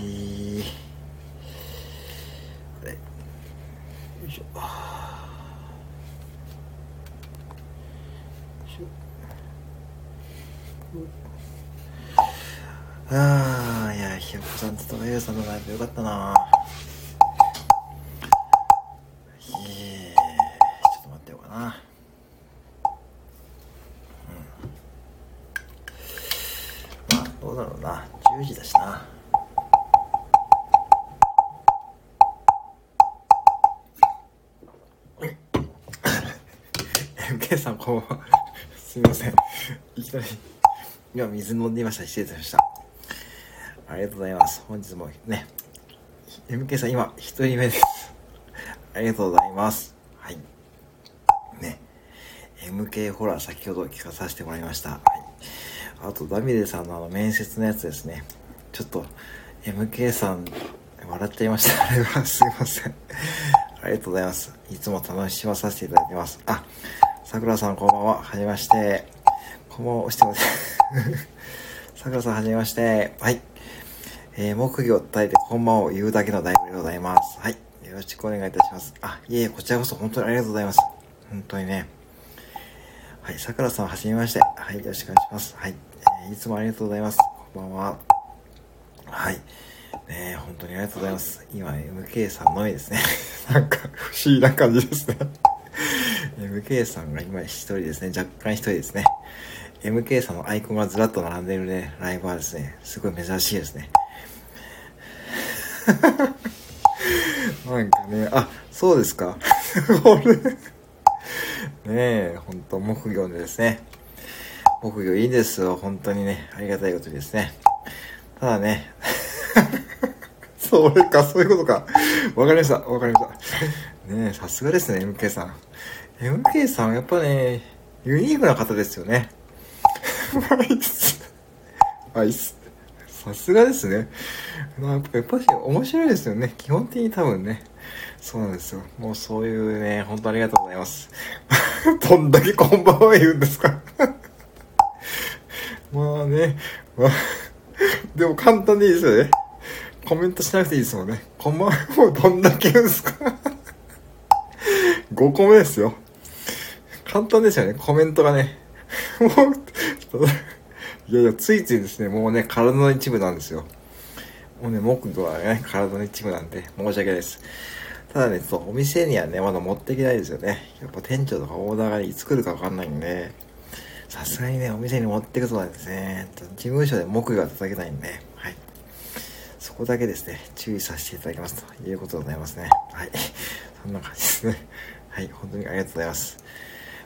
しあれよいしょああいやひよこさんととかゆうさんのライブよかったな。すみません。いきなり今水飲んでいました。失礼いたしました。ありがとうございます。本日もね MK さん今一人目です。ありがとうございます。はい。ね。MK ホラー先ほど聞かさせてもらいました、はい、あとダミレさんのあの面接のやつですね。ちょっと MK さん笑っちゃいました。あれはすいません。ありがとうございます。いつも楽しまさせていただいてます。あさくらさんこんばんは。はじめまして。こんばんは。押してます。さくらさんはじめまして。はい。えー、木魚を伝えてこんばんを言うだけの大悟でございます。はい。よろしくお願いいたします。あいえいえこちらこそ本当にありがとうございます。本当にね。はい。さくらさんはじめまして。はい。よろしくお願いします。はい、えー、いつもありがとうございます。こんばんは。はい。ね本当にありがとうございます。今 MK さんのみですね。なんか不思議な感じですね。MK さんが今一人ですね。若干一人ですね。MK さんのアイコンがずらっと並んでるね、ライブはですね、すごい珍しいですね。なんかね、あ、そうですか。ねえ、ほんと、木魚でですね。木魚いいですよ。本当にね、ありがたいことですね。ただね、それか、そういうことか。わかりました、わかりました。ねえ、さすがですね、MK さん。MK さん、やっぱね、ユニークな方ですよね。アイス。アイス。さすがですね。やっぱやっぱり面白いですよね。基本的に多分ね。そうなんですよ。もうそういうね、本当ありがとうございます。どんだけこんばんは言うんですか まあね、まあ、でも簡単でいいですよね。コメントしなくていいですもんね。こんばんはもうどんだけ言うんですか ?5 個目ですよ。簡単ですよね、コメントがね。もう、いやいや、ついついですね、もうね、体の一部なんですよ。もうね、木魚はね、体の一部なんで、申し訳ないです。ただね、そう、お店にはね、まだ持っていけないですよね。やっぱ店長とかオーダーがいつ来るかわかんないんで、さすがにね、お店に持っていくとはですね、事務所で木魚が叩けないんで、はい。そこだけですね、注意させていただきますということでございますね。はい。そんな感じですね。はい、本当にありがとうございます。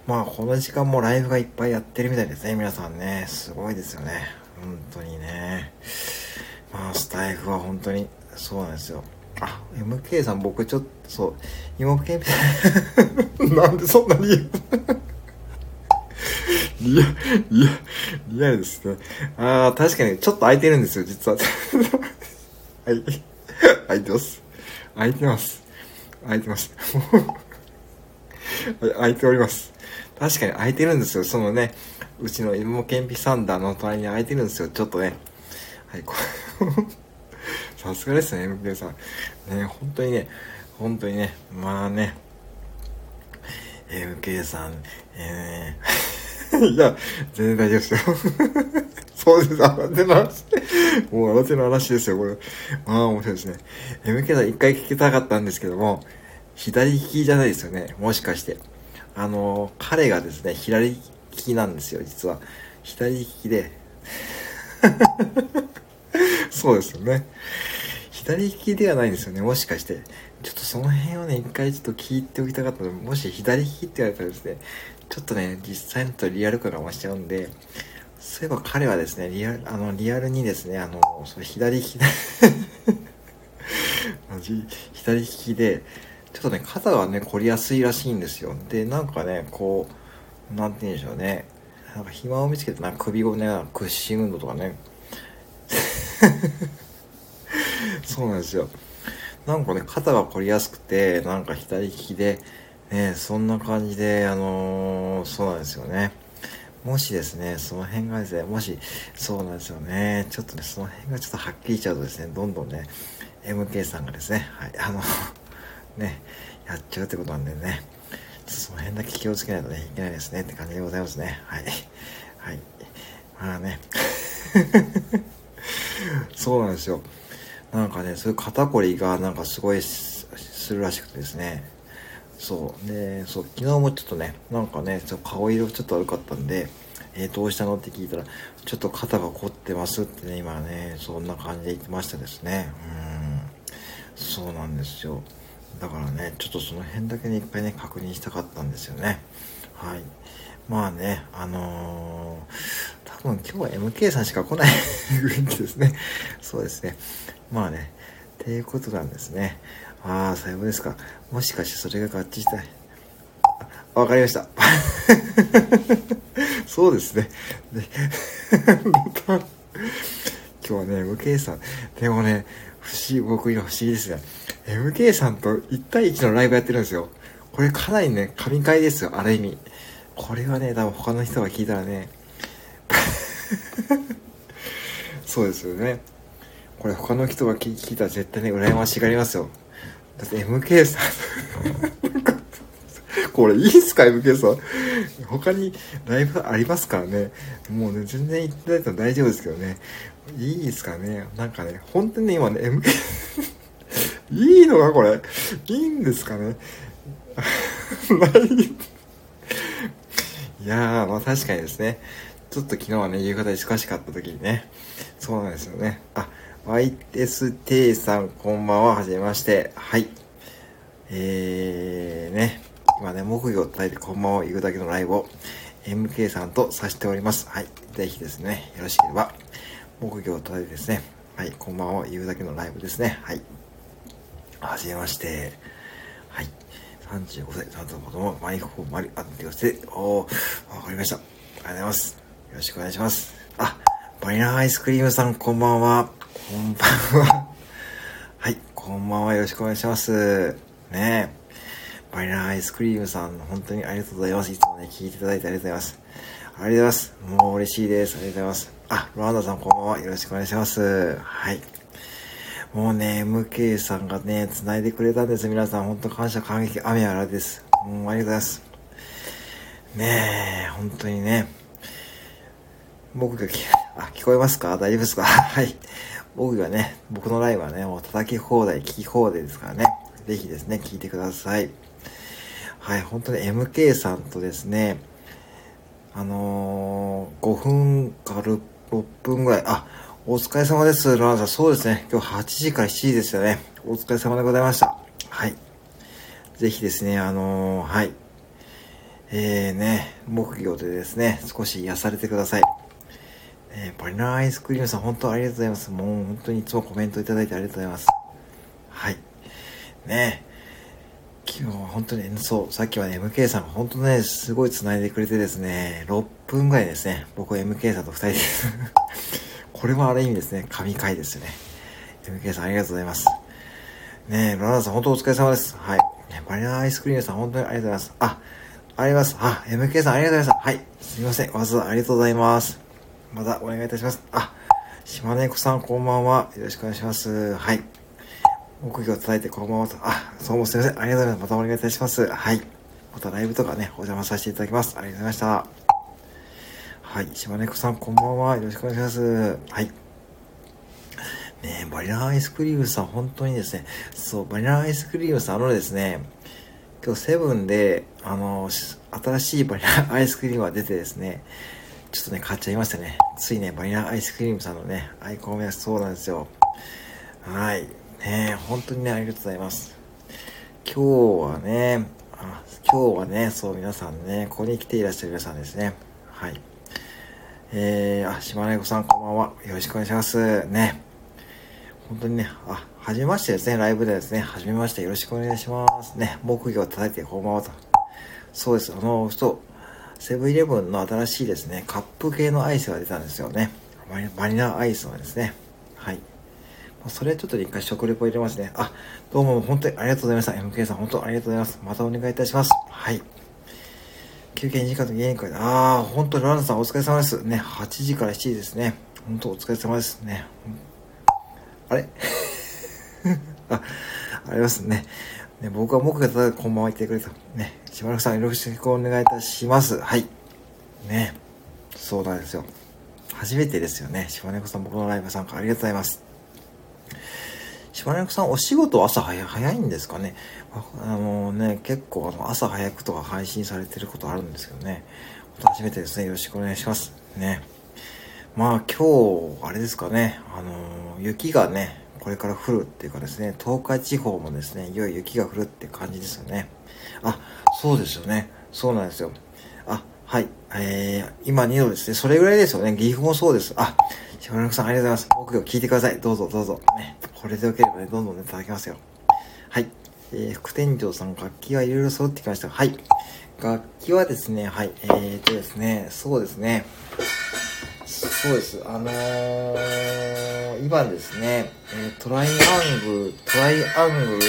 まあ、この時間もライブがいっぱいやってるみたいですね、皆さんね。すごいですよね。本当にね。まあ、スタイフは本当に、そうなんですよ。あ、MK さん僕ちょっと、そう、芋系みたいな。なんでそんなにリア、リア、リアルですね。ああ、確かにちょっと空いてるんですよ、実は。はい。空いてます。空いてます。空いてます。はい、空いております。確かに空いてるんですよ。そのね、うちの芋けんぴサンダーの隣に空いてるんですよ。ちょっとね。はい、これ さすがですね、MK さん。ね、本当にね、本当にね、まあね、MK さん、えー、いや、全然大丈夫ですよ。そうです、新手の話。もう新手の話ですよ、これ。まあ面白いですね。MK さん一回聞きたかったんですけども、左利きじゃないですよね、もしかして。あの、彼がですね、左利きなんですよ、実は。左利きで。そうですよね。左利きではないんですよね、もしかして。ちょっとその辺をね、一回ちょっと聞いておきたかったので、もし左利きって言われたらですね、ちょっとね、実際のとリアル感が増しちゃうんで、そういえば彼はですね、リアル、あの、リアルにですね、あの、その左利きで 左利きで、ちょっとね、肩がね、凝りやすいらしいんですよ。で、なんかね、こう、なんて言うんでしょうね。なんか暇を見つけて、なんか首をね、屈伸運動とかね。そうなんですよ。なんかね、肩が凝りやすくて、なんか左利きで、ね、そんな感じで、あのー、そうなんですよね。もしですね、その辺がですね、もし、そうなんですよね、ちょっとね、その辺がちょっとはっきりしちゃうとですね、どんどんね、MK さんがですね、はい、あのね、やっちゃうってことなんでね、その辺だけ気をつけないとね、いけないですねって感じでございますね。はい。はい。まあね。そうなんですよ。なんかね、そういう肩こりがなんかすごいするらしくてですね。そう。で、そう、昨日もちょっとね、なんかね、ちょ顔色ちょっと悪かったんで、えー、どうしたのって聞いたら、ちょっと肩が凝ってますってね、今ね、そんな感じで言ってましたですね。うん。そうなんですよ。だからね、ちょっとその辺だけね、いっぱいね、確認したかったんですよね。はい。まあね、あのー、多分今日は MK さんしか来ない雰囲気ですね。そうですね。まあね、っていうことなんですね。ああ、最後ですか。もしかしてそれが合致したい。わかりました。そうですね。今日はね、MK さん、でもね、不思議、僕今不思議ですね。MK さんと1対1のライブやってるんですよ。これかなりね、神回ですよ、ある意味。これはね、多分他の人が聞いたらね、そうですよね。これ他の人が聞いたら絶対ね、羨ましがりますよ。だって MK さん これいいっすか ?MK さん。他にライブありますからね。もうね、全然言ってないと大丈夫ですけどね。いいですかね？なんかね、本当にね、今ね、MK いいのかこれ？いいんですかね？いやー、まあ確かにですね。ちょっと昨日はね、夕方忙しかった時にね。そうなんですよね。あ、YST さん、こんばんは。はじめまして。はい。えー、ね。今ね、木魚を叩いてこんばんは言うだけのライブを MK さんとさせております。はい。ぜひですね、よろしければ、木魚を叩いてですね、はい、こんばんは言うだけのライブですね。はい。はじめまして。はい。35歳、担当の子供、マイクフォーマリアンティオスで、お、わかりました。ありがとうございます。よろしくお願いします。あ、バニラアイスクリームさん、こんばんは。こんばんは。はい、こんばんは。よろしくお願いします。ねえ。バニラアイスクリームさん、本当にありがとうございます。いつもね、聞いていただいてありがとうございます。ありがとうございます。もう嬉しいです。ありがとうございます。あ、ロワンダさん、こんばんは。よろしくお願いします。はい。もうね、MK さんがね、繋いでくれたんです。皆さん、本当感謝感激、雨あらです。もうありがとうございます。ねえ、本当にね。僕があ、聞こえますか？大丈夫ですか？はい。僕がね、僕のライブはね、もう叩き放題、聞き放題ですからね。ぜひですね、聞いてください。はい、本当に MK さんとですね、あのー、5分か6分ぐらい、あ、お疲れ様です。ロナさん。そうですね。今日8時から7時ですよね。お疲れ様でございました。はい。ぜひですね、あのー、はい。えーね、木魚でですね、少し癒されてください。えー、バニラアイスクリームさん、本当ありがとうございます。もう本当にいつもコメントいただいてありがとうございます。はい。ね今日は本当に、そう、さっきはね、MK さんが本当ね、すごい繋いでくれてですね、6分ぐらいですね、僕は MK さんと2人です これもある意味ですね、神回ですよね。MK さんありがとうございます。ねえ、ロナさん本当お疲れ様です。はい。バニラアイスクリームさん本当にありがとうございます。あ、あります。あ、MK さんありがとうございます。はい。すみません。わざわざありがとうございます。またお願いいたします。あ、島根子さんこんばんは。よろしくお願いします。はい。木魚を叩いてこんばんはと。あ、そうもすみません。ありがとうございます。またお願いいたします。はい。またライブとかね、お邪魔させていただきます。ありがとうございました。はい。島猫さん、こんばんは。よろしくお願いします。はい。ねバニラアイスクリームさん、本当にですね、そう、バニラアイスクリームさん、あのですね、今日セブンで、あの、新しいバニラアイスクリームが出てですね、ちょっとね、買っちゃいましたね。ついね、バニラアイスクリームさんのね、アイコンがそうなんですよ。はい。ね本当にね、ありがとうございます。今日はね、あ今日はね、そう皆さんね、ここに来ていらっしゃる皆さんですね。はい。えー、あ、島根子さんこんばんは。よろしくお願いします。ね。本当にね、あ、はじめましてですね、ライブでですね、はじめまして、よろしくお願いします。ね、木魚を叩いてこんばんはと。そうです、あの、そう、セブンイレブンの新しいですね、カップ系のアイスが出たんですよね。バニラアイスのですね。はい。それちょっと一回食レポ入れますね。あ、どうも本当にありがとうございました。MK さん本当ありがとうございます。またお願いいたします。はい。休憩2時間と家に帰って、ああ、本当にロナさんお疲れ様です。ね、8時から7時ですね。本当お疲れ様ですね。あれ？あ、ありますね。ね僕は僕がただこんばんは言ってくれた。ね、しばらくさんよろしくお願いいたします。はい。ね、そうなんですよ。初めてですよね。島猫さん僕のライブ参加ありがとうございます。島根さんお仕事朝早早いんですかね？あのね、結構あの朝早くとか配信されてることあるんですけどね。初めてですね。よろしくお願いします。ね。まあ今日、あれですかね。あの、雪がね、これから降るっていうかですね、東海地方もですね、いよいよ雪が降るって感じですよね。あ、そうですよね。そうなんですよ。あ、はい。えー、今2度ですね。それぐらいですよね。岐阜もそうです。あ、島根さんありがとうございます。僕を聞いてください。どうぞどうぞ。ね。これでよければね、どんどんね、いただきますよ。はい。えー、副店長さん、楽器はいろいろ揃ってきましたが。はい。楽器はですね、はい。えーとですね、そうですね。そうです。あのー、今ですね、えー、トライアングル、トライアングルと、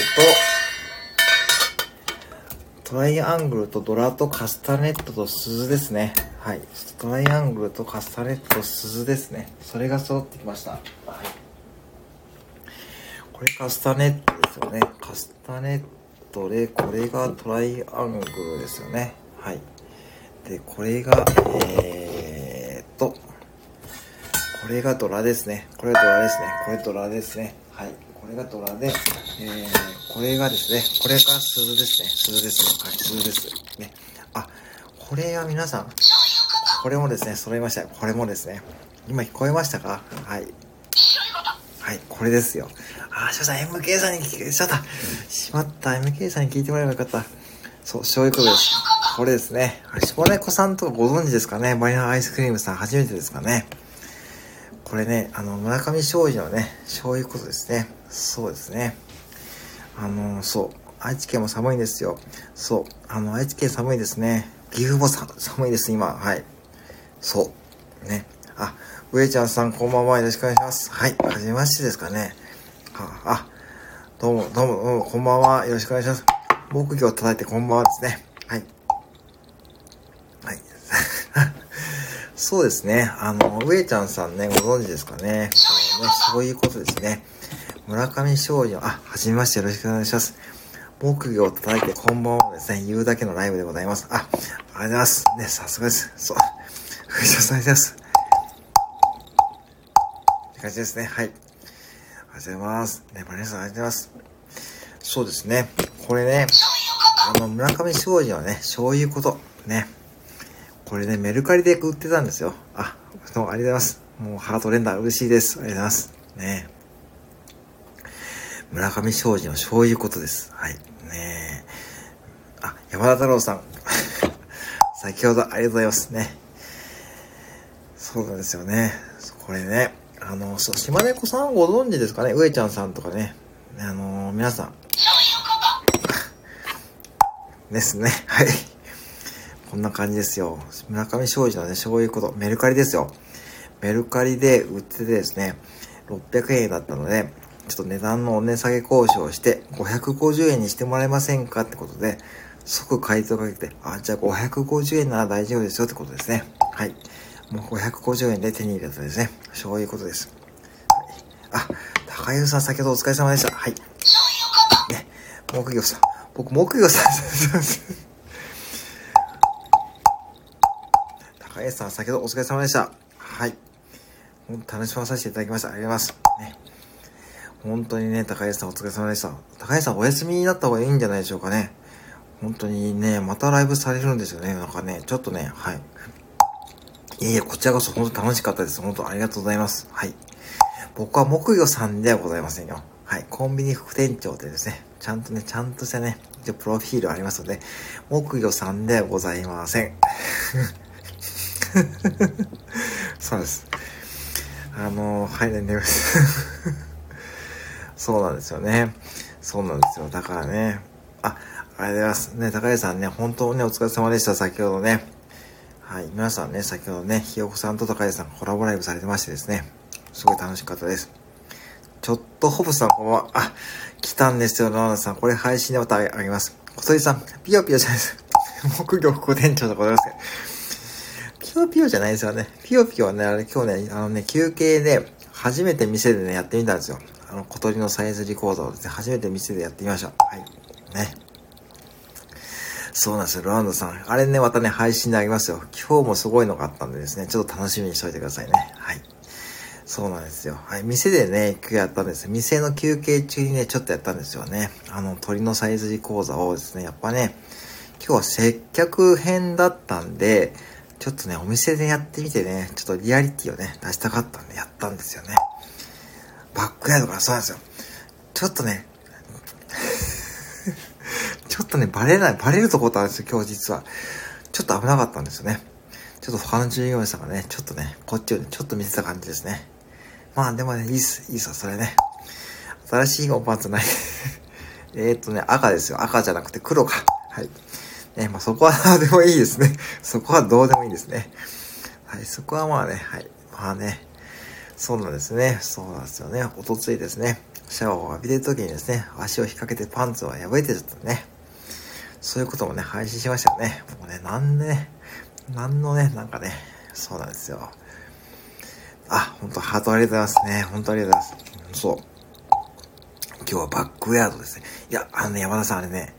トライアングルとドラとカスタネットと鈴ですね。はい。トライアングルとカスタネットと鈴ですね。それが揃ってきました。はい。これカスタネットですよね。カスタネットで、これがトライアングルですよね。はい。で、これが、えー、っと、これがドラですね。これドラですね。これドラですね。はい。これがドラで、えー、これがですね、これが鈴ですね。鈴ですね。はい、鈴です。ね。あ、これは皆さん、これもですね、揃いましたよ。これもですね。今聞こえましたか？はい。はい、これですよ。あ、しょさん、MK さんに聞けちゃった。しまった、MK さんに聞いてもらえばよかった。そう、そういうことです。これですね。しぼねこさんとかご存知ですかね？バニラアイスクリームさん初めてですかね？これね、あの、村上庄司のね、そういうことですね。そうですね。あの、そう。愛知県も寒いんですよ。そう。あの、愛知県寒いですね。岐阜も寒いです、今。はい。そう。ね。あ、上ちゃんさん、こんばんは。よろしくお願いします。はい。はじめましてですかね。あ、あ、どうも、どうも、どうん、こんばんは。よろしくお願いします。木魚を叩いてこんばんはですね。はい。はい。そうですね。あの、上ちゃんさんね、ご存知ですかね。あのね、そういうことですね。村上少女、あ、はじめまして。よろしくお願いします。木魚を叩いてこんばんはですね、言うだけのライブでございます。あ、ありがとうございます。ね、さすがです。そう。藤田さんありがとうございます。って感じですね。はい。ありがとうございます。ね、マネさんありがとうございます。そうですね。これね、あの、村上商事はね、そういうこと。ね。これね、メルカリで売ってたんですよ。あ、どうもありがとうございます。もうハート連打嬉しいです。ありがとうございます。ね。村上商事のそういうことです。はい。ねあ、山田太郎さん。先ほどありがとうございますね。そうなんですよね。これね。あの、そう、島猫さんご存知ですかね？上ちゃんさんとかね。あのー、皆さん。ですね。はい。こんな感じですよ。村上商事のね、そういうこと。メルカリですよ。メルカリで売っててですね、600円だったので、ちょっと値段のお値下げ交渉をして、550円にしてもらえませんかってことで、即回答かけて、あ、じゃあ550円なら大丈夫ですよってことですね。はい。もう550円で手に入れたですね。そういうことです。はい、あ、高湯さん先ほどお疲れ様でした。はい。ね、木魚さん。僕、木魚さん。高江さん、先ほどお疲れ様でした。はい。楽しまさせていただきました。ありがとうございます。ね。本当にね、高江さんお疲れ様でした。高江さんお休みになった方がいいんじゃないでしょうかね。本当にね、またライブされるんですよね。なんかね、ちょっとね、はい。いやいや、こちらこそ本当楽しかったです。本当ありがとうございます。はい。僕は木魚さんではございませんよ。はい。コンビニ副店長でですね、ちゃんとね、ちゃんとしたね、一応プロフィールありますので、木魚さんではございません。そうです。あのー、はい、ね、ます。そうなんですよね。そうなんですよ。だからね、あ、ありがとうございます。ね、高橋さんね、本当ね、お疲れ様でした。先ほどね。はい。皆さんね、先ほどね、ひよこさんと高橋さんコラボライブされてましてですね、すごい楽しかったです。ちょっと、ホブさんこんばんは。あ、来たんですよ、ナナさん。これ配信でまたあげます。小鳥さん、ピヨピヨじゃないです。木魚副店長でございますけど。ピヨピヨじゃないですよね。ピヨピヨはね、あれ今日ね、あのね、休憩で、初めて店でね、やってみたんですよ。の、小鳥のサイズリコーダーをですね、初めて店でやってみました。はい。ね。そうなんですよ、ロランドさん。あれね、またね、配信であげますよ。今日もすごいのがあったんでですね、ちょっと楽しみにしといてくださいね。はい。そうなんですよ。はい。店でね、今日やったんです。店の休憩中にね、ちょっとやったんですよね。あの、鳥のサイズリ講座をですね、やっぱね、今日は接客編だったんで、ちょっとね、お店でやってみてね、ちょっとリアリティをね、出したかったんでやったんですよね。バックヤードからそうなんですよ。ちょっとね、ちょっとね、バレない、バレるところあるんですよ、今日実は。ちょっと危なかったんですよね。ちょっと他の従業員さんがね、ちょっとね、こっちをね、ちょっと見せた感じですね。まあでもね、いいっす、いいっすそれね。新しいおパンツない。えっとね、赤ですよ。赤じゃなくて黒か。はい。ね、まあそこはどうでもいいですね。そこはどうでもいいですね。はい、そこはまあね、はい。まあね、そうなんですね。そうなんですよね。おとついですね。シャワーを浴びてる時にですね、足を引っ掛けてパンツを破れてちゃったね。そういうこともね、配信しましたよね。もうね、なんでね、なんのね、なんかね、そうなんですよ。あ、本当ハートありがとうございますね。本当ありがとうございます。そう。今日はバックヤードですね。いや、あのね、山田さんあれね、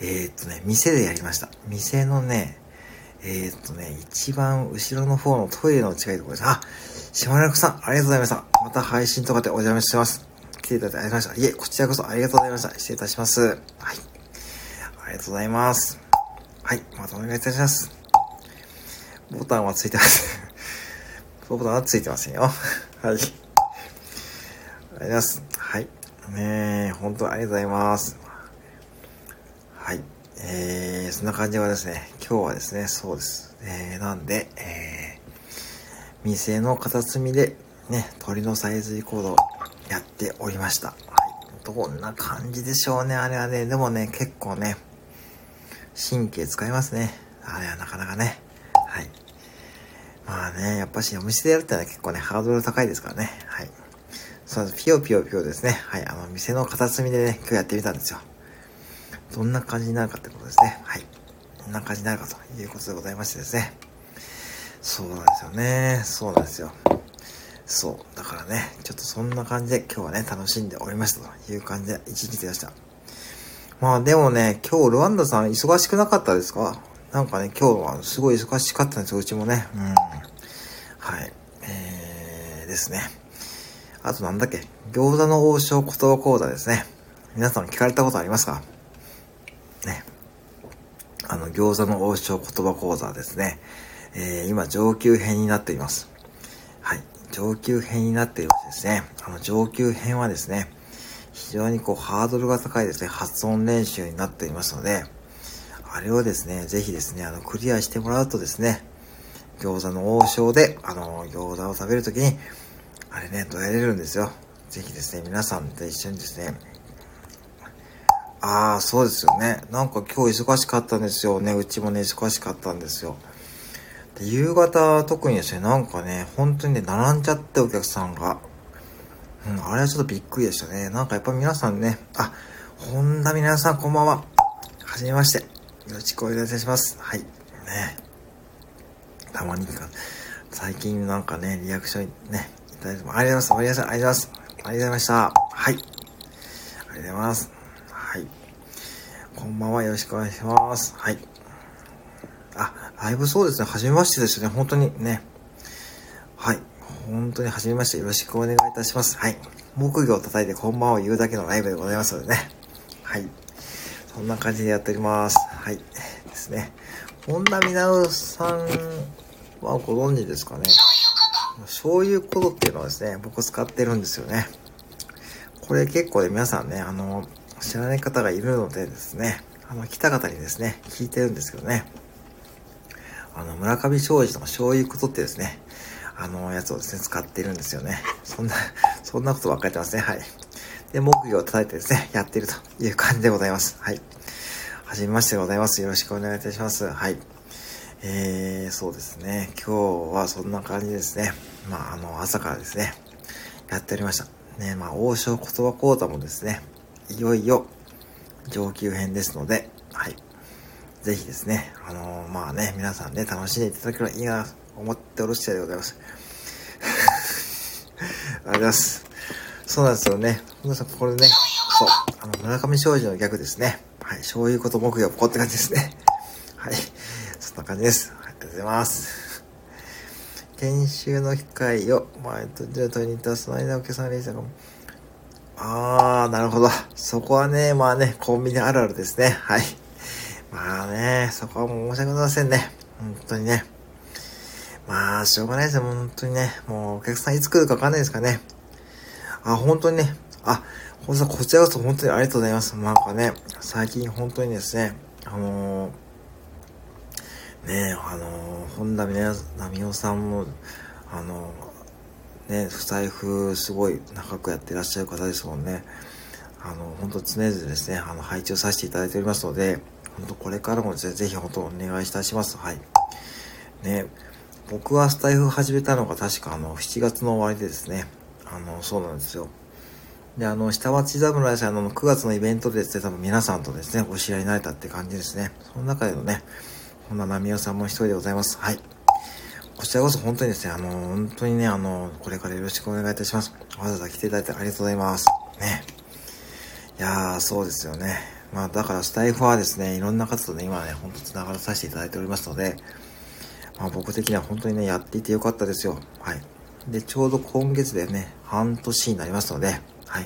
えー、っとね、店でやりました。店のね、えー、っとね、一番後ろの方のトイレの近いところです。あ、島根さん、ありがとうございました。また配信とかでお邪魔してます。来ていただいてありがとうございました。いえ、こちらこそありがとうございました。失礼いたします。はい。ありがとうございます。はい、またお願いいたします。ボタンはついてます。ボタンはついてませんよ。はい。ありがとうございます。はい。ねえ、本当ありがとうございます。はい。えー、そんな感じはですね、今日はですね、そうです。えー、なんで、えー、店の片隅で、ね、鳥のサイズリコードをやっておりました。はい。どんな感じでしょうね、あれはね。でもね、結構ね、神経使いますね。あれはなかなかね。はい。まあね、やっぱしお店でやるってのは結構ね、ハードル高いですからね。はい。そうです。ピヨピヨピヨですね。はい。あの、店の片隅でね、今日やってみたんですよ。どんな感じになるかってことですね。はい。どんな感じになるかということでございましてですね。そうなんですよね。そうなんですよ。そう。だからね、ちょっとそんな感じで今日はね、楽しんでおりましたという感じで一日でした。まあでもね、今日ルワンダさん忙しくなかったですか？なんかね、今日はすごい忙しかったんですよ、うちもね。うん。はい。えー、ですね。あとなんだっけ、餃子の王将言葉講座ですね。皆さん聞かれたことありますか？ね。あの、餃子の王将言葉講座ですね。えー、今上級編になっています。はい。上級編になっていましてですね。あの、上級編はですね、非常にこう、ハードルが高いですね、発音練習になっていますので、あれをですね、ぜひですね、あの、クリアしてもらうとですね、餃子の王将で、あの、餃子を食べるときに、あれね、どやれるんですよ。ぜひですね、皆さんと一緒にですね、ああ、そうですよね。なんか今日忙しかったんですよね。うちもね、忙しかったんですよ。夕方、特にですね、なんかね、本当にね、並んじゃってお客さんが。うん、あれはちょっとびっくりでしたね。なんかやっぱ皆さんね、あ、本田皆さんこんばんは。はじめまして。よろしくお願いします。はい。ね。たまに、最近なんかね、リアクションね、いただいても、ありがとうございます。ありがとうございます。ありがとうございました。はい。ありがとうございます。はい。こんばんは。よろしくお願いします。はい。あ、ライブそうですね。はじめましてですね。本当にね。はい。本当にはじめまして。よろしくお願いいたします。はい。木魚を叩いてこんばんは言うだけのライブでございますのでね。はい。そんな感じでやっております。はい。ですね。本田みなうさんはご存知ですかねそういうことっていうのはですね、僕使ってるんですよね。これ結構ね、皆さんね、あの、知らない方がいるのでですね、あの、来た方にですね、聞いてるんですけどね。あの、村上庄司のそういうことってですね、あの、やつをですね、使っているんですよね。そんな、そんなことばっかり言ってますね。はい。で、木魚を叩いてですね、やっているという感じでございます。はい。はじめましてでございます。よろしくお願いいたします。はい。えー、そうですね。今日はそんな感じですね。まあ、あの、朝からですね、やっておりました。ね、まあ、王将言葉講座もですね、いよいよ上級編ですので、はい。ぜひですね、あのー、まあね、皆さんね、楽しんでいただければいいな思っておる次第でございます。ありがとうございます。そうなんですよね。皆さん、これね、そう、あの、村上庄司の逆ですね。はい、そういうこと木曜、こうって感じですね。はい、そんな感じです。ありがとうございます。研修の機会を、前とじゃとに行ったその間お客さんがレーザーかも。あー、なるほど。そこはね、まあね、コンビニあるあるですね。はい。まあね、そこはもう申し訳ございませんね。本当にね。まあ、しょうがないですよ、本当にね。もうお客さんいつ来るかわかんないですかね。あ、本当にね。あ、本当こちらこそ本当にありがとうございます。なんかね、最近本当にですね、あのー、ねあのー、本田美代さんも、あのー、ね、不財布すごい長くやってらっしゃる方ですもんね。あの、本当常々ですね、あの、配置をさせていただいておりますので、本当これからもですね、ぜひ本当お願いいたします。はい。ね、僕はスタイフ始めたのが確かあの、7月の終わりでですね、あの、そうなんですよ。で、あの、下町侍さんの9月のイベントでですね、多分皆さんとですね、お知り合いになれたって感じですね。その中でのね、こんな波代さんも一人でございます。はい。こちらこそ本当にですね、あの、本当にね、あの、これからよろしくお願いいたします。わざわざ来ていただいてありがとうございます。ね。いやー、そうですよね。まあ、だからスタイフはですね、いろんな方とね、今ね、ほんと繋がらさせていただいておりますので、まあ、僕的には本当にね、やっていてよかったですよ。はい。で、ちょうど今月でね、半年になりますので、はい。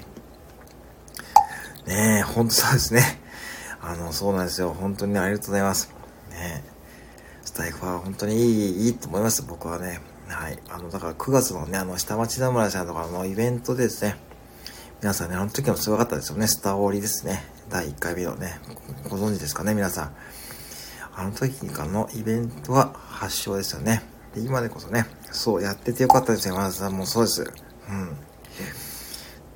ねえ、ほんとそうですね。あの、そうなんですよ。本当にね、ありがとうございます。ねスタイフは本当にいい、いいと思います、僕はね。はい。あの、だから9月のね、あの、下町田村さんとかのイベントでですね、皆さんね、あの時もすごかったですよね。スターウォーリーですね。第1回目のね、ご存知ですかね、皆さん。あの時からのイベントは発祥ですよね。で、今でこそね、そうやっててよかったですよ、山田さんもそうです。うん。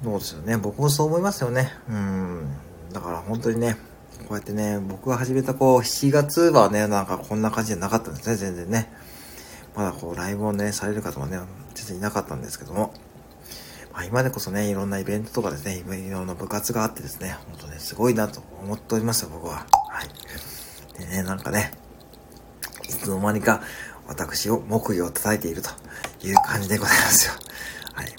そうですよね。僕もそう思いますよね。うん。だから本当にね、こうやってね、僕が始めたこう、7月はね、なんかこんな感じじゃなかったんですね、全然ね。まだこう、ライブをね、される方もね、全然いなかったんですけども。まあ、今でこそね、いろんなイベントとかですね、いろんな部活があってですね、本当ね、すごいなと思っておりますよ、僕は。はい。でね、なんかね、いつの間にか、私を木魚を叩いているという感じでございますよ。はい。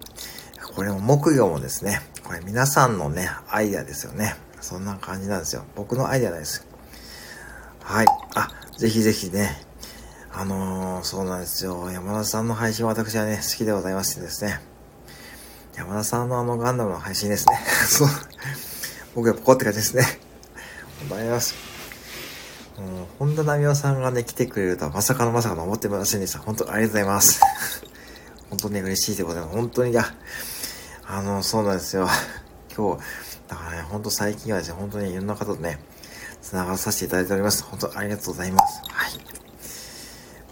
これも木魚もですね、これ皆さんのね、アイデアですよね。そんな感じなんですよ。僕のアイデアなんです。はい。あ、ぜひぜひね、あのー、そうなんですよ。山田さんの配信は私はね、好きでございましてですね。山田さんのあのガンダムの配信ですね。そう。僕やっぱこうって感じですね。ありがとうございます。もう、本田奈美さんがね、来てくれるとはまさかのまさかの思ってませんでした。本当ありがとうございます。本当に嬉しいでございます。本当に、いや、あの、そうなんですよ。今日、だからね、本当最近はですね、本当にいろんな方とね、繋がらさせていただいております。本当ありがとうございます。はい。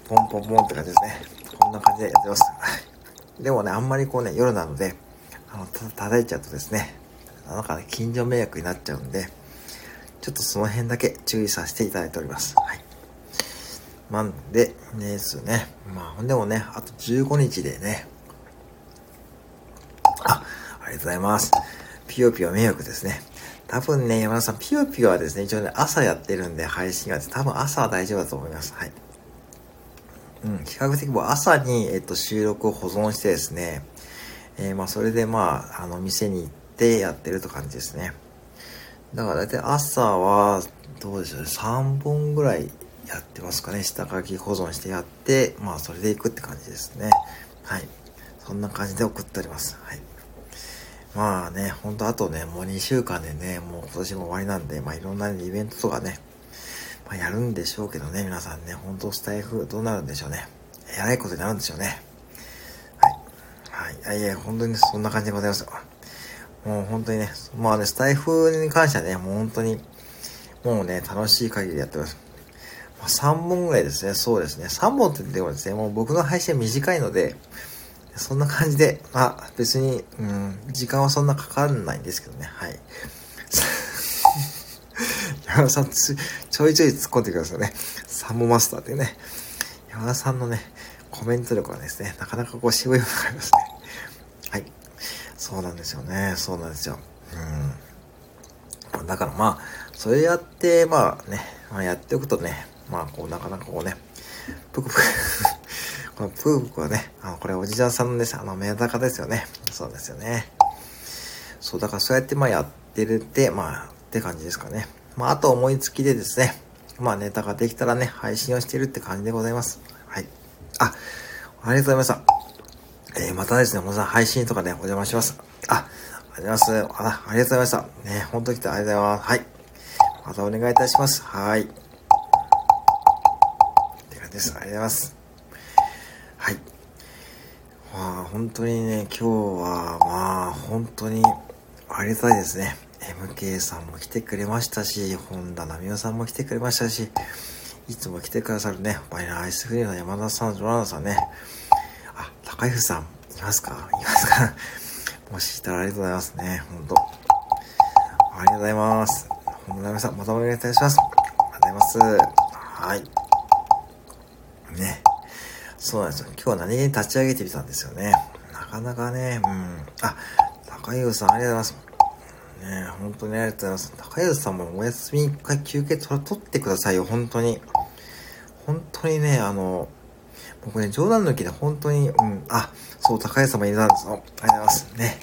ポンポンポンって感じですね。こんな感じでやってます。でもね、あんまりこうね、夜なので、あの、た、叩いちゃうとですね、なんか、近所迷惑になっちゃうんで、ちょっとその辺だけ注意させていただいております。はい。なんで、ねですね。まあ、ほんでもね、あと15日でね、あ、ありがとうございます。ピヨピヨ迷惑ですね。多分ね、山田さん、ピヨピヨはですね、一応ね、朝やってるんで、配信が、多分朝は大丈夫だと思います。はい。うん、比較的もう朝に、えっと、収録を保存してですね、えー、まあ、それでまあ、あの、店に行ってやってると感じですね。だから大体朝は、どうでしょうね、3本ぐらいやってますかね。下書き保存してやって、まあ、それで行くって感じですね。はい。そんな感じで送っております。はい。まあね、ほんとあとね、もう2週間でね、もう今年も終わりなんで、まあいろんなイベントとかね、まあやるんでしょうけどね、皆さんね、ほんとスタイフどうなるんでしょうね。えらいことになるんでしょうね。はい。いやいや、本当にそんな感じでございます。もう本当にね、まあね、スタイフに関してはね、もう本当に、もうね、楽しい限りやってます。まあ、3本ぐらいですね、そうですね。3本って言ってもですね、もう僕の配信短いので、そんな感じで、まあ別に、うん、時間はそんなかからないんですけどね、はい。山田さんつ、ちょいちょい突っ込んでくださいね。サンボマスターってね、山田さんのね、コメント力はですね、なかなかこう渋いものがありますね。はい。そうなんですよね。そうなんですよ。うん。だからまあ、それやって、まあね、まあ、やっておくとね、まあ、こう、なかなかこうね、ぷくぷく このぷくぷくはね、あの、これおじちゃんさんのです、あの、メダカですよね。そうですよね。そう、だからそうやってまあやってるって、まあ、って感じですかね。まあ、あと思いつきでですね、まあ、ネタができたらね、配信をしてるって感じでございます。はい。あ、ありがとうございました。えー、またですね、もうさん配信とかね、お邪魔します。あ、ありがとうございます。あ、ありがとうございました。ね、ほんと来てありがとうございます。はい。またお願いいたします。はい。って感じです。ありがとうございます。はい。まあ、本当にね、今日は、まあ、本当に、ありがたいですね。MK さんも来てくれましたし、本田奈美夫さんも来てくれましたし、いつも来てくださるね、バイナーアイスフリーの山田さん、ジョラナさんね。高井さん、いますか？いますか？もしいたらありがとうございますね。ほんと。ありがとうございます。本田奈美さん、またお願いいたします。ありがとうございます。はい。ね。そうなんですよ。今日は何気に立ち上げてみたんですよね。なかなかね、うん。あ、高井さん、ありがとうございます。ね本当にありがとうございます。高安さんもお休み一回休憩取ってくださいよ、本当に。本当にね、あの、僕ね、冗談抜きで本当に、うん、あ、そう、高安さんもいたんですよ。ありがとうございます。ね。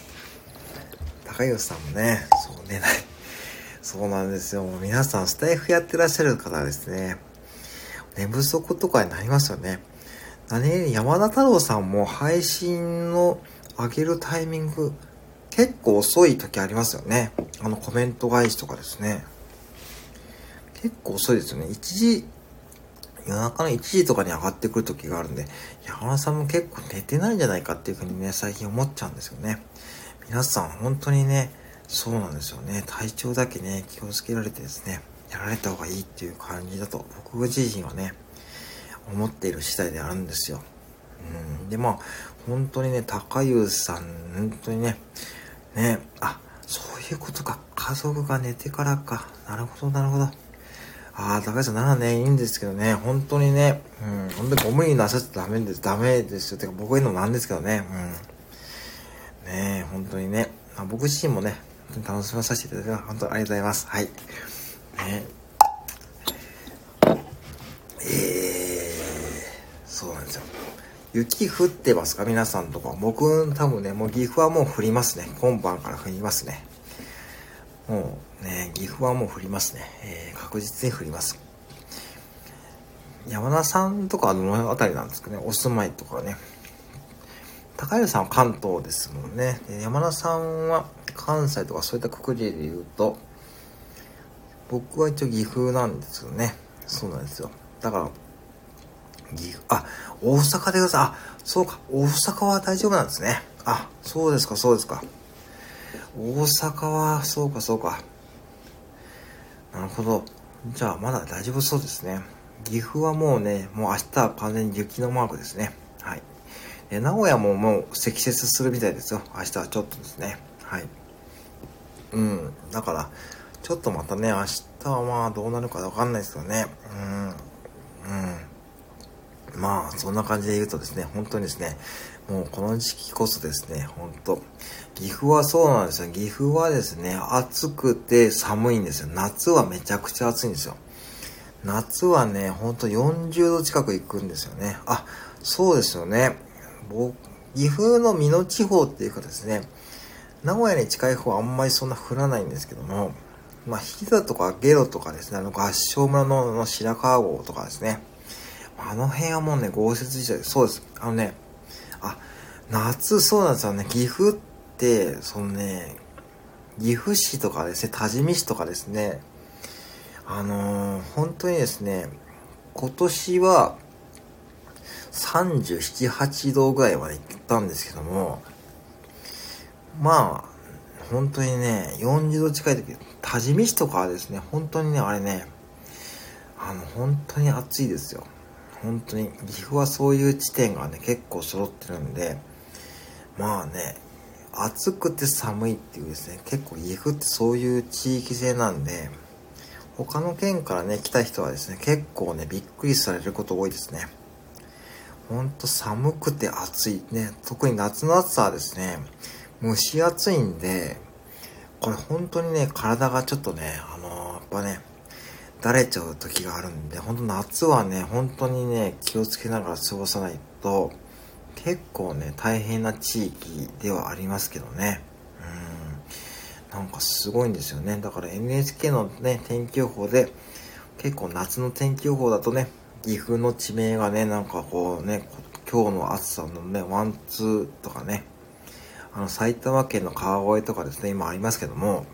高安さんもね、そうね、そうなんですよ。皆さん、スタイフやってらっしゃる方ですね、寝不足とかになりますよね。何山田太郎さんも配信の上げるタイミング、結構遅い時ありますよね。あのコメント返しとかですね。結構遅いですよね。1時、夜中の1時とかに上がってくる時があるんで、山田さんも結構寝てないんじゃないかっていうふうにね、最近思っちゃうんですよね。皆さん本当にね、そうなんですよね。体調だけね、気をつけられてですね、やられた方がいいっていう感じだと、僕自身はね、思っている次第であるんですよ。うん。で、まあ、本当にね、高優さん、本当にね、ねあ、そういうことか。家族が寝てからか。なるほど、なるほど。ああ、高橋さんならね、いいんですけどね、本当にね、うん、本当にご無理なさっちゃダメです、ダメですよ。てか僕が言うのもなんですけどね、うん。ね本当にね、まあ、僕自身もね、本当に楽しまさせていただきます。本当にありがとうございます。はい。ねえー、そうなんですよ。雪降ってますか？皆さんとか。僕、多分ね、もう岐阜はもう降りますね。今晩から降りますね。もうね、岐阜はもう降りますね。えー、確実に降ります。山田さんとかはどの辺りなんですかねお住まいとかね。高谷さんは関東ですもんね。山田さんは関西とかそういったくくりで言うと、僕は一応岐阜なんですよね。そうなんですよ。だから、岐阜、あ、大阪でございます。あ、そうか、大阪は大丈夫なんですね。あ、そうですか、そうですか。大阪は、そうか、そうか。なるほど。じゃあ、まだ大丈夫そうですね。岐阜はもうね、もう明日は完全に雪のマークですね。はい。で名古屋ももう積雪するみたいですよ。明日はちょっとですね。はい。うん。だから、ちょっとまたね、明日はまあどうなるかわかんないですけどね。うん。うん。まあ、そんな感じで言うとですね、本当にですね、もうこの時期こそですね、本当岐阜はそうなんですよ。岐阜はですね、暑くて寒いんですよ。夏はめちゃくちゃ暑いんですよ。夏はね、ほんと40度近く行くんですよね。あ、そうですよね。岐阜の美濃地方っていうかですね、名古屋に近い方はあんまりそんな降らないんですけども、まあ、飛騨とかゲロとかですね、あの合唱村のの白川郷とかですね、あの辺はもうね、豪雪地帯そうです。あのね、あ、夏そうなんですよね。岐阜って、そのね、岐阜市とかですね、多治見市とかですね、あのー、本当にですね、今年は37、8度ぐらいまで行ったんですけども、まあ、本当にね、40度近い時、多治見市とかはですね、本当にね、あれね、あの、本当に暑いですよ。本当に岐阜はそういう地点がね結構揃ってるんでまあね暑くて寒いっていうですね結構岐阜ってそういう地域性なんで他の県からね来た人はですね結構ねびっくりされること多いですね。ほんと寒くて暑いね特に夏の暑さはですね蒸し暑いんでこれ本当にね体がちょっとねあのー、やっぱねだれちゃう時があるんで、本当夏はね、本当にね、気をつけながら過ごさないと、結構ね、大変な地域ではありますけどね。うん。なんかすごいんですよね。だから NHK のね、天気予報で、結構夏の天気予報だとね、岐阜の地名がね、なんかこうね、今日の暑さのね、ワンツーとかね、あの、埼玉県の川越とかですね、今ありますけども、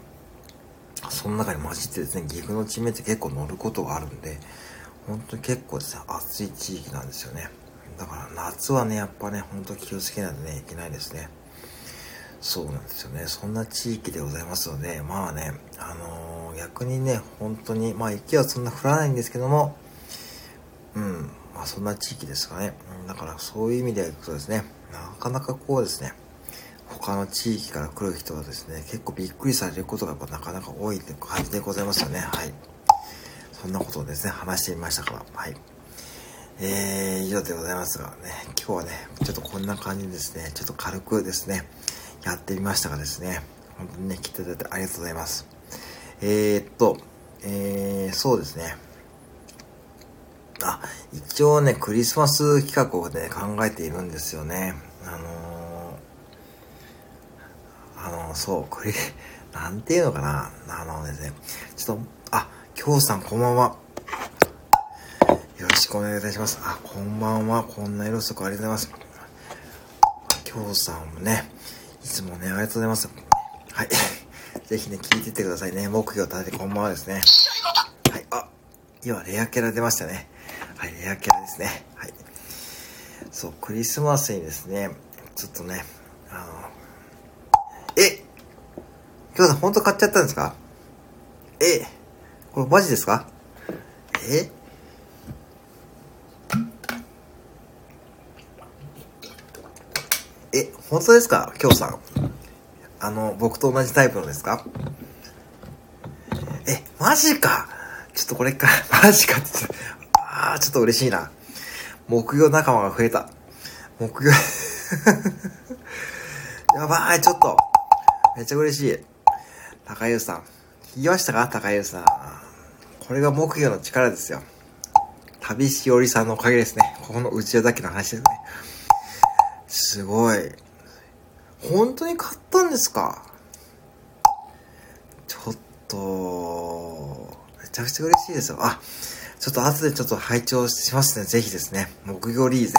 その中に混じってですね、岐阜の地名って結構乗ることがあるんで、本当に結構ですね、暑い地域なんですよね。だから夏はね、やっぱね、本当気をつけないとね、いけないですね。そうなんですよね。そんな地域でございますので、まあね、あのー、逆にね、本当に、まあ雪はそんな降らないんですけども、うん、まあそんな地域ですかね。だからそういう意味でいくとですね、なかなかこうですね、他の地域から来る人はですね、結構びっくりされることがやっぱなかなか多いって感じでございますよね。はい。そんなことをですね、話してみましたから。はい。えー、以上でございますがね、今日はね、ちょっとこんな感じですね、ちょっと軽くですね、やってみましたがですね、本当にね、来ていただいてありがとうございます。えー、っと、えー、そうですね。あ、一応ね、クリスマス企画をね、考えているんですよね。あのー、あの、そう、これ、なんていうのかな。あのですね、ちょっと、あ、京さんこんばんは。よろしくお願いいたします。あ、こんばんは。こんな色遅くありがとうございます。京さんもね、いつもね、ありがとうございます。はい。ぜひね、聞いてってくださいね。目標立ててこんばんはですね。はい。あ、今、レアキャラ出ましたね。はい、レアキャラですね。はい。そう、クリスマスにですね、ちょっとね、あの、今日さん本当買っちゃったんですか？えこれマジですか？え？え、本当ですか？今日さん。あの、僕と同じタイプのですか？え、マジかちょっとこれか、マジかってあー、ちょっと嬉しいな。木曜仲間が増えた。木曜 やばい、ちょっと。めっちゃ嬉しい。高優さん。聞きましたか？高優さん。これが木魚の力ですよ。旅しおりさんのおかげですね。ここの内輪だけの話ですね。すごい。本当に買ったんですか？ちょっと、めちゃくちゃ嬉しいですよ。あ、ちょっと後でちょっと拝聴しますね。ぜひですね。木魚リーゼ。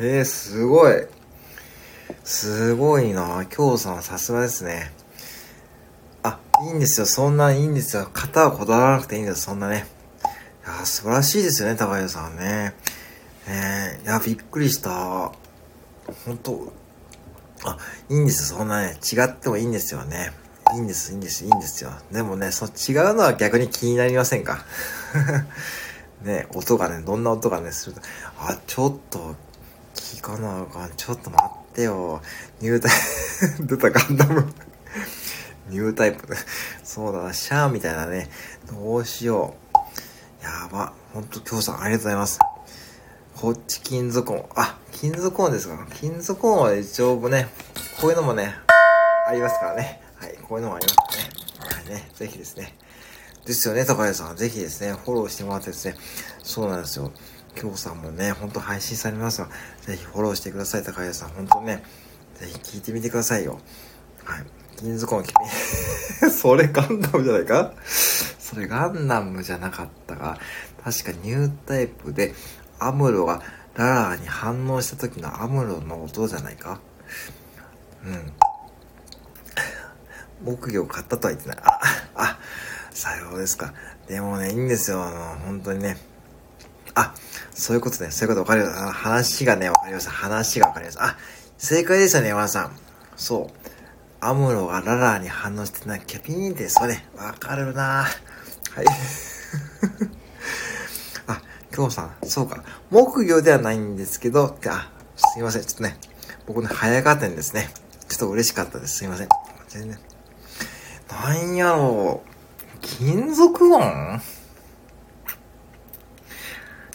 えー、すごい。すごいな京さんさすがですね。あ、いいんですよ。そんないいんですよ。型はこだわらなくていいんですよ。そんなね。いや、素晴らしいですよね、高谷さんね。えー、いや、びっくりした。本当あ、いいんですよ。そんなね、違ってもいいんですよね。いいんです、いいんです、いいんですよ。でもね、そ違うのは逆に気になりませんか？ね、音がね、どんな音がね、すると、あ、ちょっと、聞かなあかん。ちょっと待っててよ。ニュータイプ出たガンダムニュータイプ。そうだな、シャーみたいなね。どうしよう。やば。ほんと、今日さんありがとうございます。こっち金属音。あ、金属音ですか金属音は一応ね、こういうのもね、ありますからね。はい、こういうのもありますね。はいね、ぜひですね。ですよね、高谷さん。ぜひですね、フォローしてもらってですね。そうなんですよ。今日さんもね、ほんと配信されますが、ぜひフォローしてください、高谷さん。ほんとね、ぜひ聞いてみてくださいよ。はい。金属音君。それガンダムじゃないか？それガンダムじゃなかったが、確かニュータイプで、アムロがララーに反応した時のアムロの音じゃないか？うん。木魚を買ったとは言ってない。あ、あ、さようですか。でもね、いいんですよ。あの、本当にね。あ、そういうことね。そういうことわかりました。話がね、わかりました。話がわかりました。あ、正解でしたね、山田さん。そう。アムロがララに反応してなきゃピーンって、それ、わかるなはい。あ京さん、そうか。木魚ではないんですけど、あ、すいません。ちょっとね、僕ね、早かったんですね。ちょっと嬉しかったです。すいません。全然。なんやろう。金属音？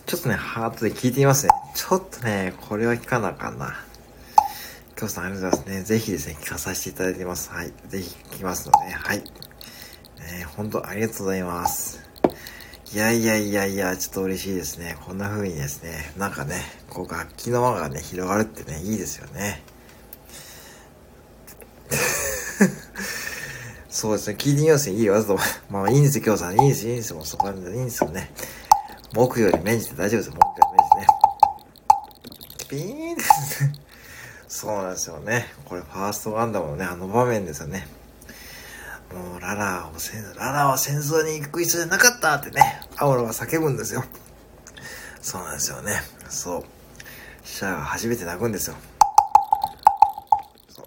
ちょっとね、ハートで聞いてみますね。ちょっとね、これは聞かなあかんな。京さんありがとうございますね。ぜひですね、聞かさせていただいてます。はい。ぜひ聞きますので、はい。ね、本当ありがとうございます。いやいやいやいや、ちょっと嬉しいですね。こんな風にですね、なんかね、こう楽器の輪がね、広がるってね、いいですよね。そうですね、聞いてみますよ。いいよ、と。まあいいんですよ、今日さん。いいんですよ、いいんですよ。もうそこは、いいんですよね。木より免じて大丈夫ですよ、木より免じてね。ピーンですね。そうなんですよね。これ、ファーストガンダムのね、あの場面ですよね。もう、ララを戦、ララは戦争に行く必要じゃなかったってね、アオラが叫ぶんですよ。そうなんですよね。そう。シャアが初めて泣くんですよ。そう。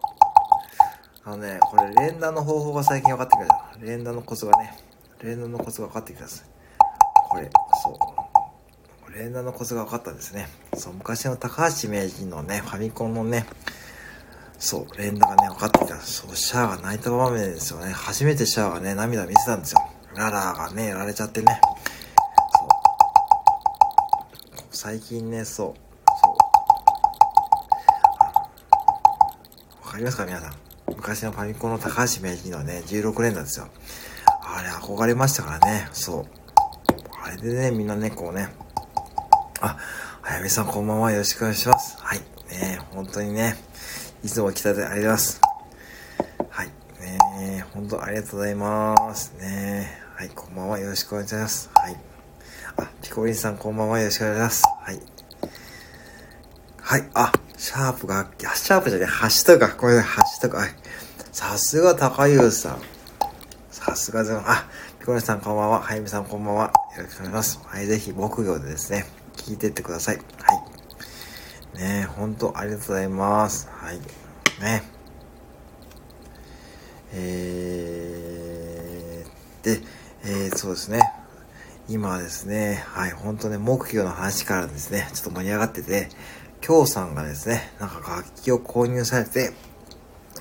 あのね、これ連打の方法が最近分かってきた。連打のコツがね、連打のコツが分かってきたんです。これ、そう。連打のコツが分かったんですね。そう、昔の高橋名人のね、ファミコンのね、そう、連打がね、分かってきた。そう、シャアが泣いた場面ですよね。初めてシャアがね、涙見せたんですよ。ララーがね、やられちゃってね。そう。最近ね、そう。そう。わかりますか皆さん。昔のファミコンの高橋名人のね、16連打ですよ。あれ憧れましたからね。そう。あれでね、みんなね、こうね。あ、はやめさんこんばんは。よろしくお願いします。はい。ね本当にね。いつも来たでありがとうございます。はい。ね本当ありがとうございます。ねはい、こんばんは。よろしくお願いします。はい。あ、ピコリンさんこんばんは。よろしくお願いします。はい。はい。あ、シャープが、シャープじゃねハッシュタグか。これ、ハッシュタグ。はい。さすが高優さん。さすがでも、あ、ピコリンさんこんばんは。はゆみさんこんばんは。よろしくお願います。はい、ぜひ、木魚でですね、聞いてってください。はい。ね本当ありがとうございます。はい。ね。えー、で、えー、そうですね。今ですね、はい、本当ね、目標の話からですね、ちょっと盛り上がってて、京さんがですね、なんか楽器を購入されて、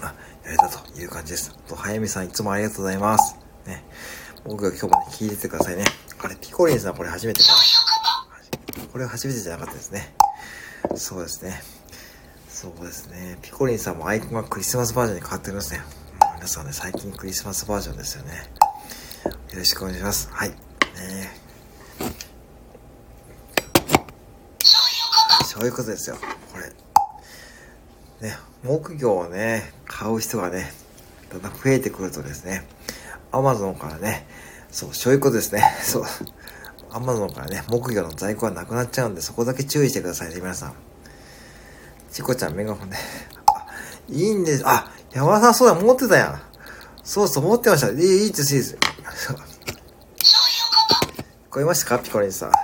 あ、やれたという感じです。と、早見さんいつもありがとうございます。ね。僕が今日もね、聞いててくださいね。あれ、ピコリンさんこれ初めてかこれ初めてじゃなかったですね。そうですね。そうですね。ピコリンさんもアイコンがクリスマスバージョンに変わっておりますね。皆さんね、最近クリスマスバージョンですよね。よろしくお願いします。はい。ねそういうことですよ。これ。ね、木魚をね、買う人がね、だんだん増えてくるとですね、アマゾンからね、そう、そういうことですね。そう。アマゾンからね、木魚の在庫がなくなっちゃうんで、そこだけ注意してくださいね、皆さん。チコちゃん、メガホンで。あ、いいんです。あ、山田さんそうだ、持ってたやん。そうそう、持ってました。いい、いいです、いいです。そう聞こえましたか？ピコリンさん。はい。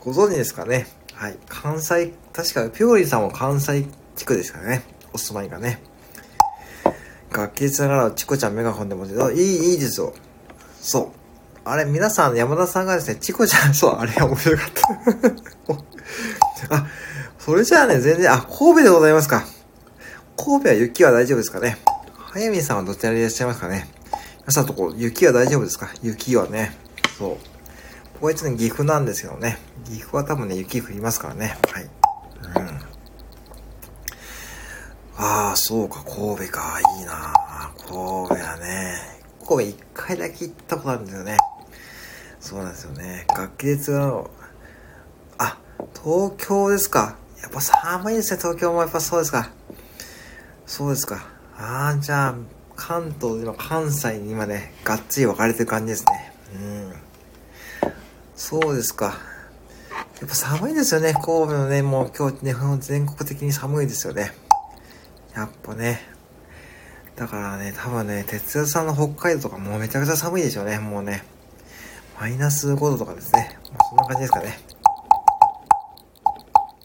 ご存知ですかね？はい。関西、確か、ピコリンさんも関西地区ですからね。お住まいがね。楽器ながら、チコちゃんメガホンでも、いい、いいですよ。そう。あれ、皆さん、山田さんがですね、チコちゃん、そう、あれ面白かった。あ、それじゃあね、全然、あ、神戸でございますか。神戸は雪は大丈夫ですかね。早見さんはどちらでいらっしゃいますかね。皆さんとこ、雪は大丈夫ですか？雪はね。そう。こいつね、岐阜なんですけどね。岐阜は多分ね、雪降りますからね。はい。うん。ああ、そうか、神戸か。いいな神戸はね。神戸一回だけ行ったことあるんですよね。そうなんですよね。楽器で使う。あ、東京ですか。やっぱ寒いですね、東京もやっぱそうですか。そうですか。ああ、じゃあ、関東で関西に今ね、がっつり分かれてる感じですね。うん。そうですか。やっぱ寒いですよね、神戸のね、もう今日ね、全国的に寒いですよね。やっぱね。だからね、多分ね、哲也さんの北海道とかもうめちゃくちゃ寒いでしょうね、もうね。マイナス5度とかですね。まあ、そんな感じですかね。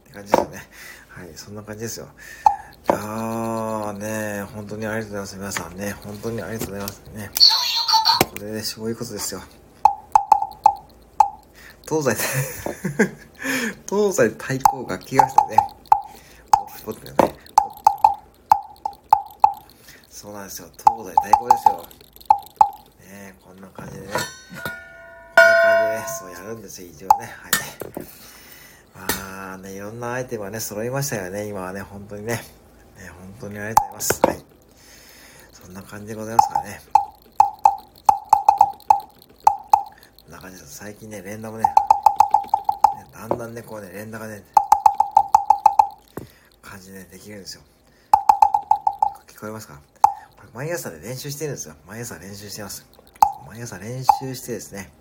って感じですよね。はい、そんな感じですよ。いやーね、本当にありがとうございます。皆さんね、本当にありがとうございますね。これね、そういうことですよ。東西 東西対抗楽器がしてね。ポッポッね。そうなんですよ。東西対抗ですよ。ねこんな感じでねこんな感じで。ね、そうやるんですよ、一応ね。はい。まあね、いろんなアイテムはね、揃いましたよね、今はね、本当にね。ね、本当にありがとうございます。はい。そんな感じでございますからね。感じです。最近ね、連打もね、ねだんだんね、こうね、連打がね、感じで、ね、できるんですよ。聞こえますか？毎朝で練習してるんですよ。毎朝練習してます。毎朝練習してですね、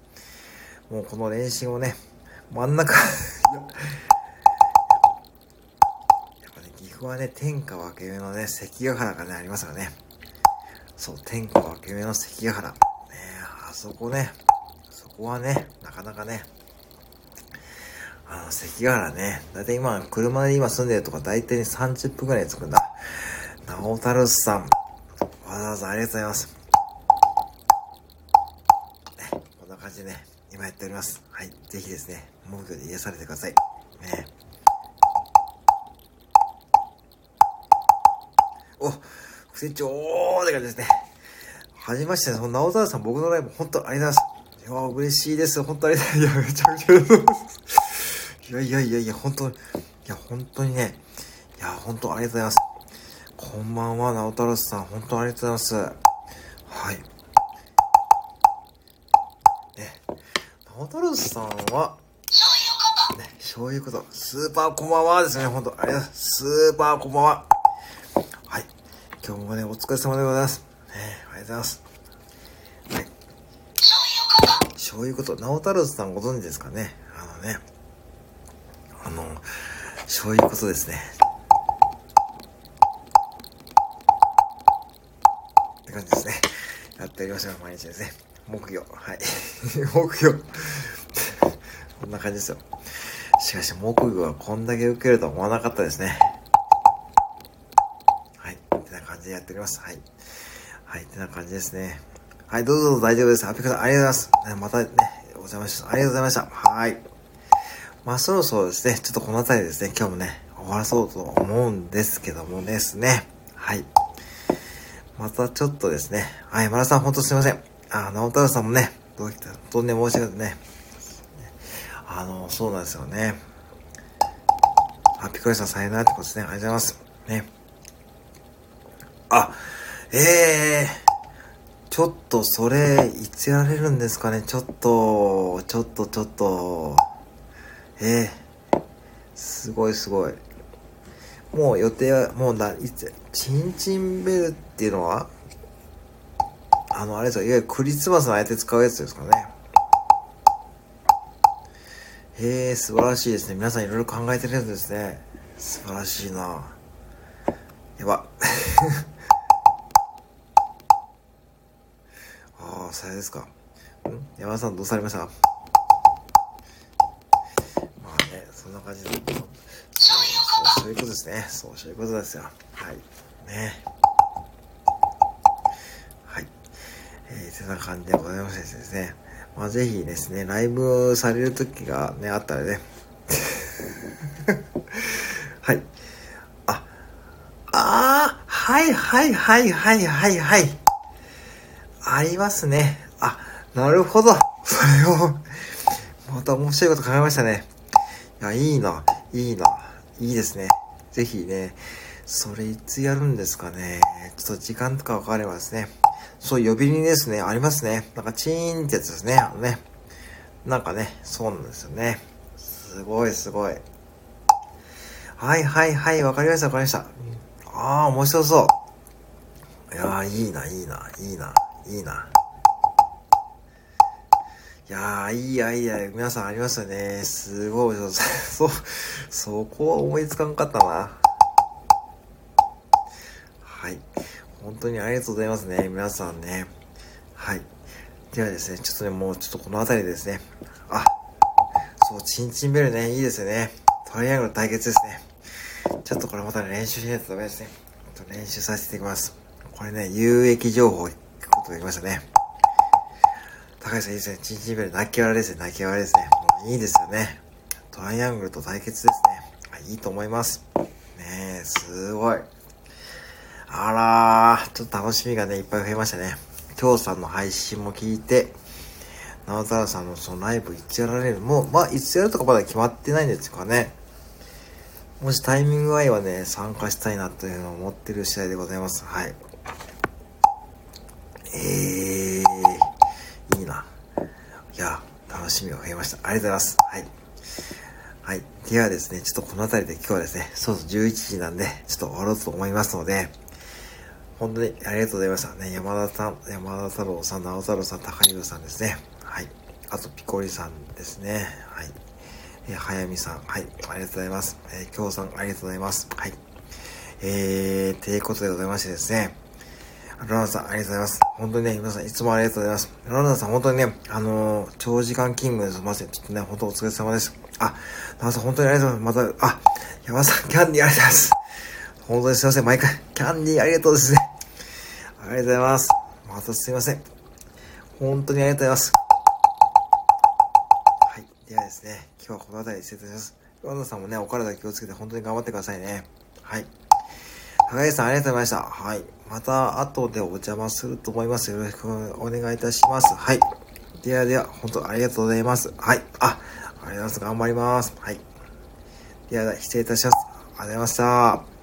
もうこの練習をね、真ん中 やっぱね、岐阜はね、天下分け目のね、関ヶ原がね、ありますからね。そう、天下分け目の関ヶ原。ねあそこね、そこはね、なかなかね、あの、関ヶ原ね、だいたい今、車で今住んでるとか、だいたい30分くらいで着くんだ。直太郎さん、わざわざありがとうございます。こんな感じでね、今やっております。はい、ぜひですね、木魚で癒されてください。ね。お、副船長って感じですね。はじめまして、その直太郎さん、僕のライブ、本当ありがとうございます。いや、嬉しいです。本当ありがとうございます。いや、めちゃくちゃありがとうございます。いやいやいやいや、本当いや、本当にね、いや、本当ありがとうございます。こんばんは、直太郎さん。本当ありがとうございます。はい。ね、直太郎さんは、ね、そういうこと。スーパーこんばんはですね、本当ありがとうございます。スーパーこんばんは。はい。今日もね、お疲れ様でございます。ね、ありがとうございます。はい。そういうこと。直太郎さんご存知ですかねあのね、あの、そういうことですね。っておりましょう、毎日ですね。木魚。はい。木魚。こんな感じですよ。しかし、木魚はこんだけ受けるとは思わなかったですね。はい。ってな感じでやっております。はい。はい。ってな感じですね。はい、どうぞ大丈夫です。アピカさん、ありがとうございます。またね、お邪魔しました。ありがとうございました。はい。まあ、そろそろですね、ちょっとこの辺りですね、今日もね、終わらそうと思うんですけどもですね。はい。またちょっとですね。はい、マラさんほんとすいません。あ、直太朗さんもね、どうきた、本当に、申し訳ないね。あの、そうなんですよね。あ、ピコリさんさよならってことですね。ありがとうございます。ね。あ、ええー、ちょっとそれ、いつやれるんですかね。ちょっと、ちょっと、ちょっと、ええー、すごいすごい。もう予定は、もうな、いつ、チンチンベルっていうのは、あの、あれですよ、いわゆるクリスマスの相手使うやつですかね。へえ、素晴らしいですね。皆さんいろいろ考えてるやつですね。素晴らしいなやば。ああ、さよですか。ん？山田さんどうされました？まあね、そんな感じで。そういうことですね。そう、そういうことですよ。はい。ね。はい。えー、てな感じでございましてですね。まあ、ぜひですね、ライブされる時がね、あったらね。はい。あ、ああ、はいはいはいはいはいはい。ありますね。あ、なるほど。それを、また面白いこと考えましたね。いや、いいな、いいな。いいですね。ぜひね、それいつやるんですかね。ちょっと時間とか分かればですね。そう、呼び鈴ですね。ありますね。なんかチーンってやつですね。あのね。なんかね、そうなんですよね。すごいすごい。はいはいはい、わかりましたわかりました。ああ、面白そう。いやー、いいな、いいな、いいな、いいな。いやー、いいアイデア、皆さんありますよね。すごい、そう、そこは思いつかんかったな。はい。本当にありがとうございますね。皆さんね。はい。ではですね、ちょっとね、もうちょっとこの辺りですね。あ、そう、チンチンベルね、いいですよね。トライアングル対決ですね。ちょっとこれまた、ね、練習しないとダメですね。ちょっと練習させていきます。これね、有益情報聞くことができましたね。高橋さんいいですね。チンチンベル泣き笑いですね。泣き笑いですね。もういいですよね。トライアングルと対決ですね。いいと思います。ねえ、すごい。あらー、ちょっと楽しみがね、いっぱい増えましたね。今日さんの配信も聞いて、直太朗さんのそのライブいつやられる？もう、まあ、いつやるとかまだ決まってないんですかね。もしタイミング合えばね、参加したいなというのを思ってる次第でございます。はい。えー。いいな。いや、楽した。ありがとうございます。はい。はい。ではですね、ちょっとこの辺りで今日はですね、そうそう11時なんで、ちょっと終わろうと思いますので、本当にありがとうございました。ね、山田さん、山田太郎さん、直太郎さん、高弘さんですね。はい。あと、ピコリさんですね。はい。えー、早見さん、はい。ありがとうございます。えー、京さん、ありがとうございます。はい。えー、ということでございましてですね。ロナさん、ありがとうございます。本当にね、皆さん、いつもありがとうございます。ロナさん、本当にね、あのー、長時間勤務ですみません。ちょっとね、本当お疲れ様です。あ、ロナさん、本当にありがとうございます。また、あ、山田さん、キャンディーありがとうございます。本当にすいません。毎回、キャンディーありがとうですね。ありがとうございます。またすいません。本当にありがとうございます。はい。ではですね、今日はこの辺りで失礼いたします。ロナさんもね、お体気をつけて本当に頑張ってくださいね。はい。高橋さん、ありがとうございました。はい。また、後でお邪魔すると思います。よろしくお願いいたします。はい。ではでは、本当ありがとうございます。はい。あ、ありがとうございます。頑張ります。はい。では、失礼いたします。ありがとうございました。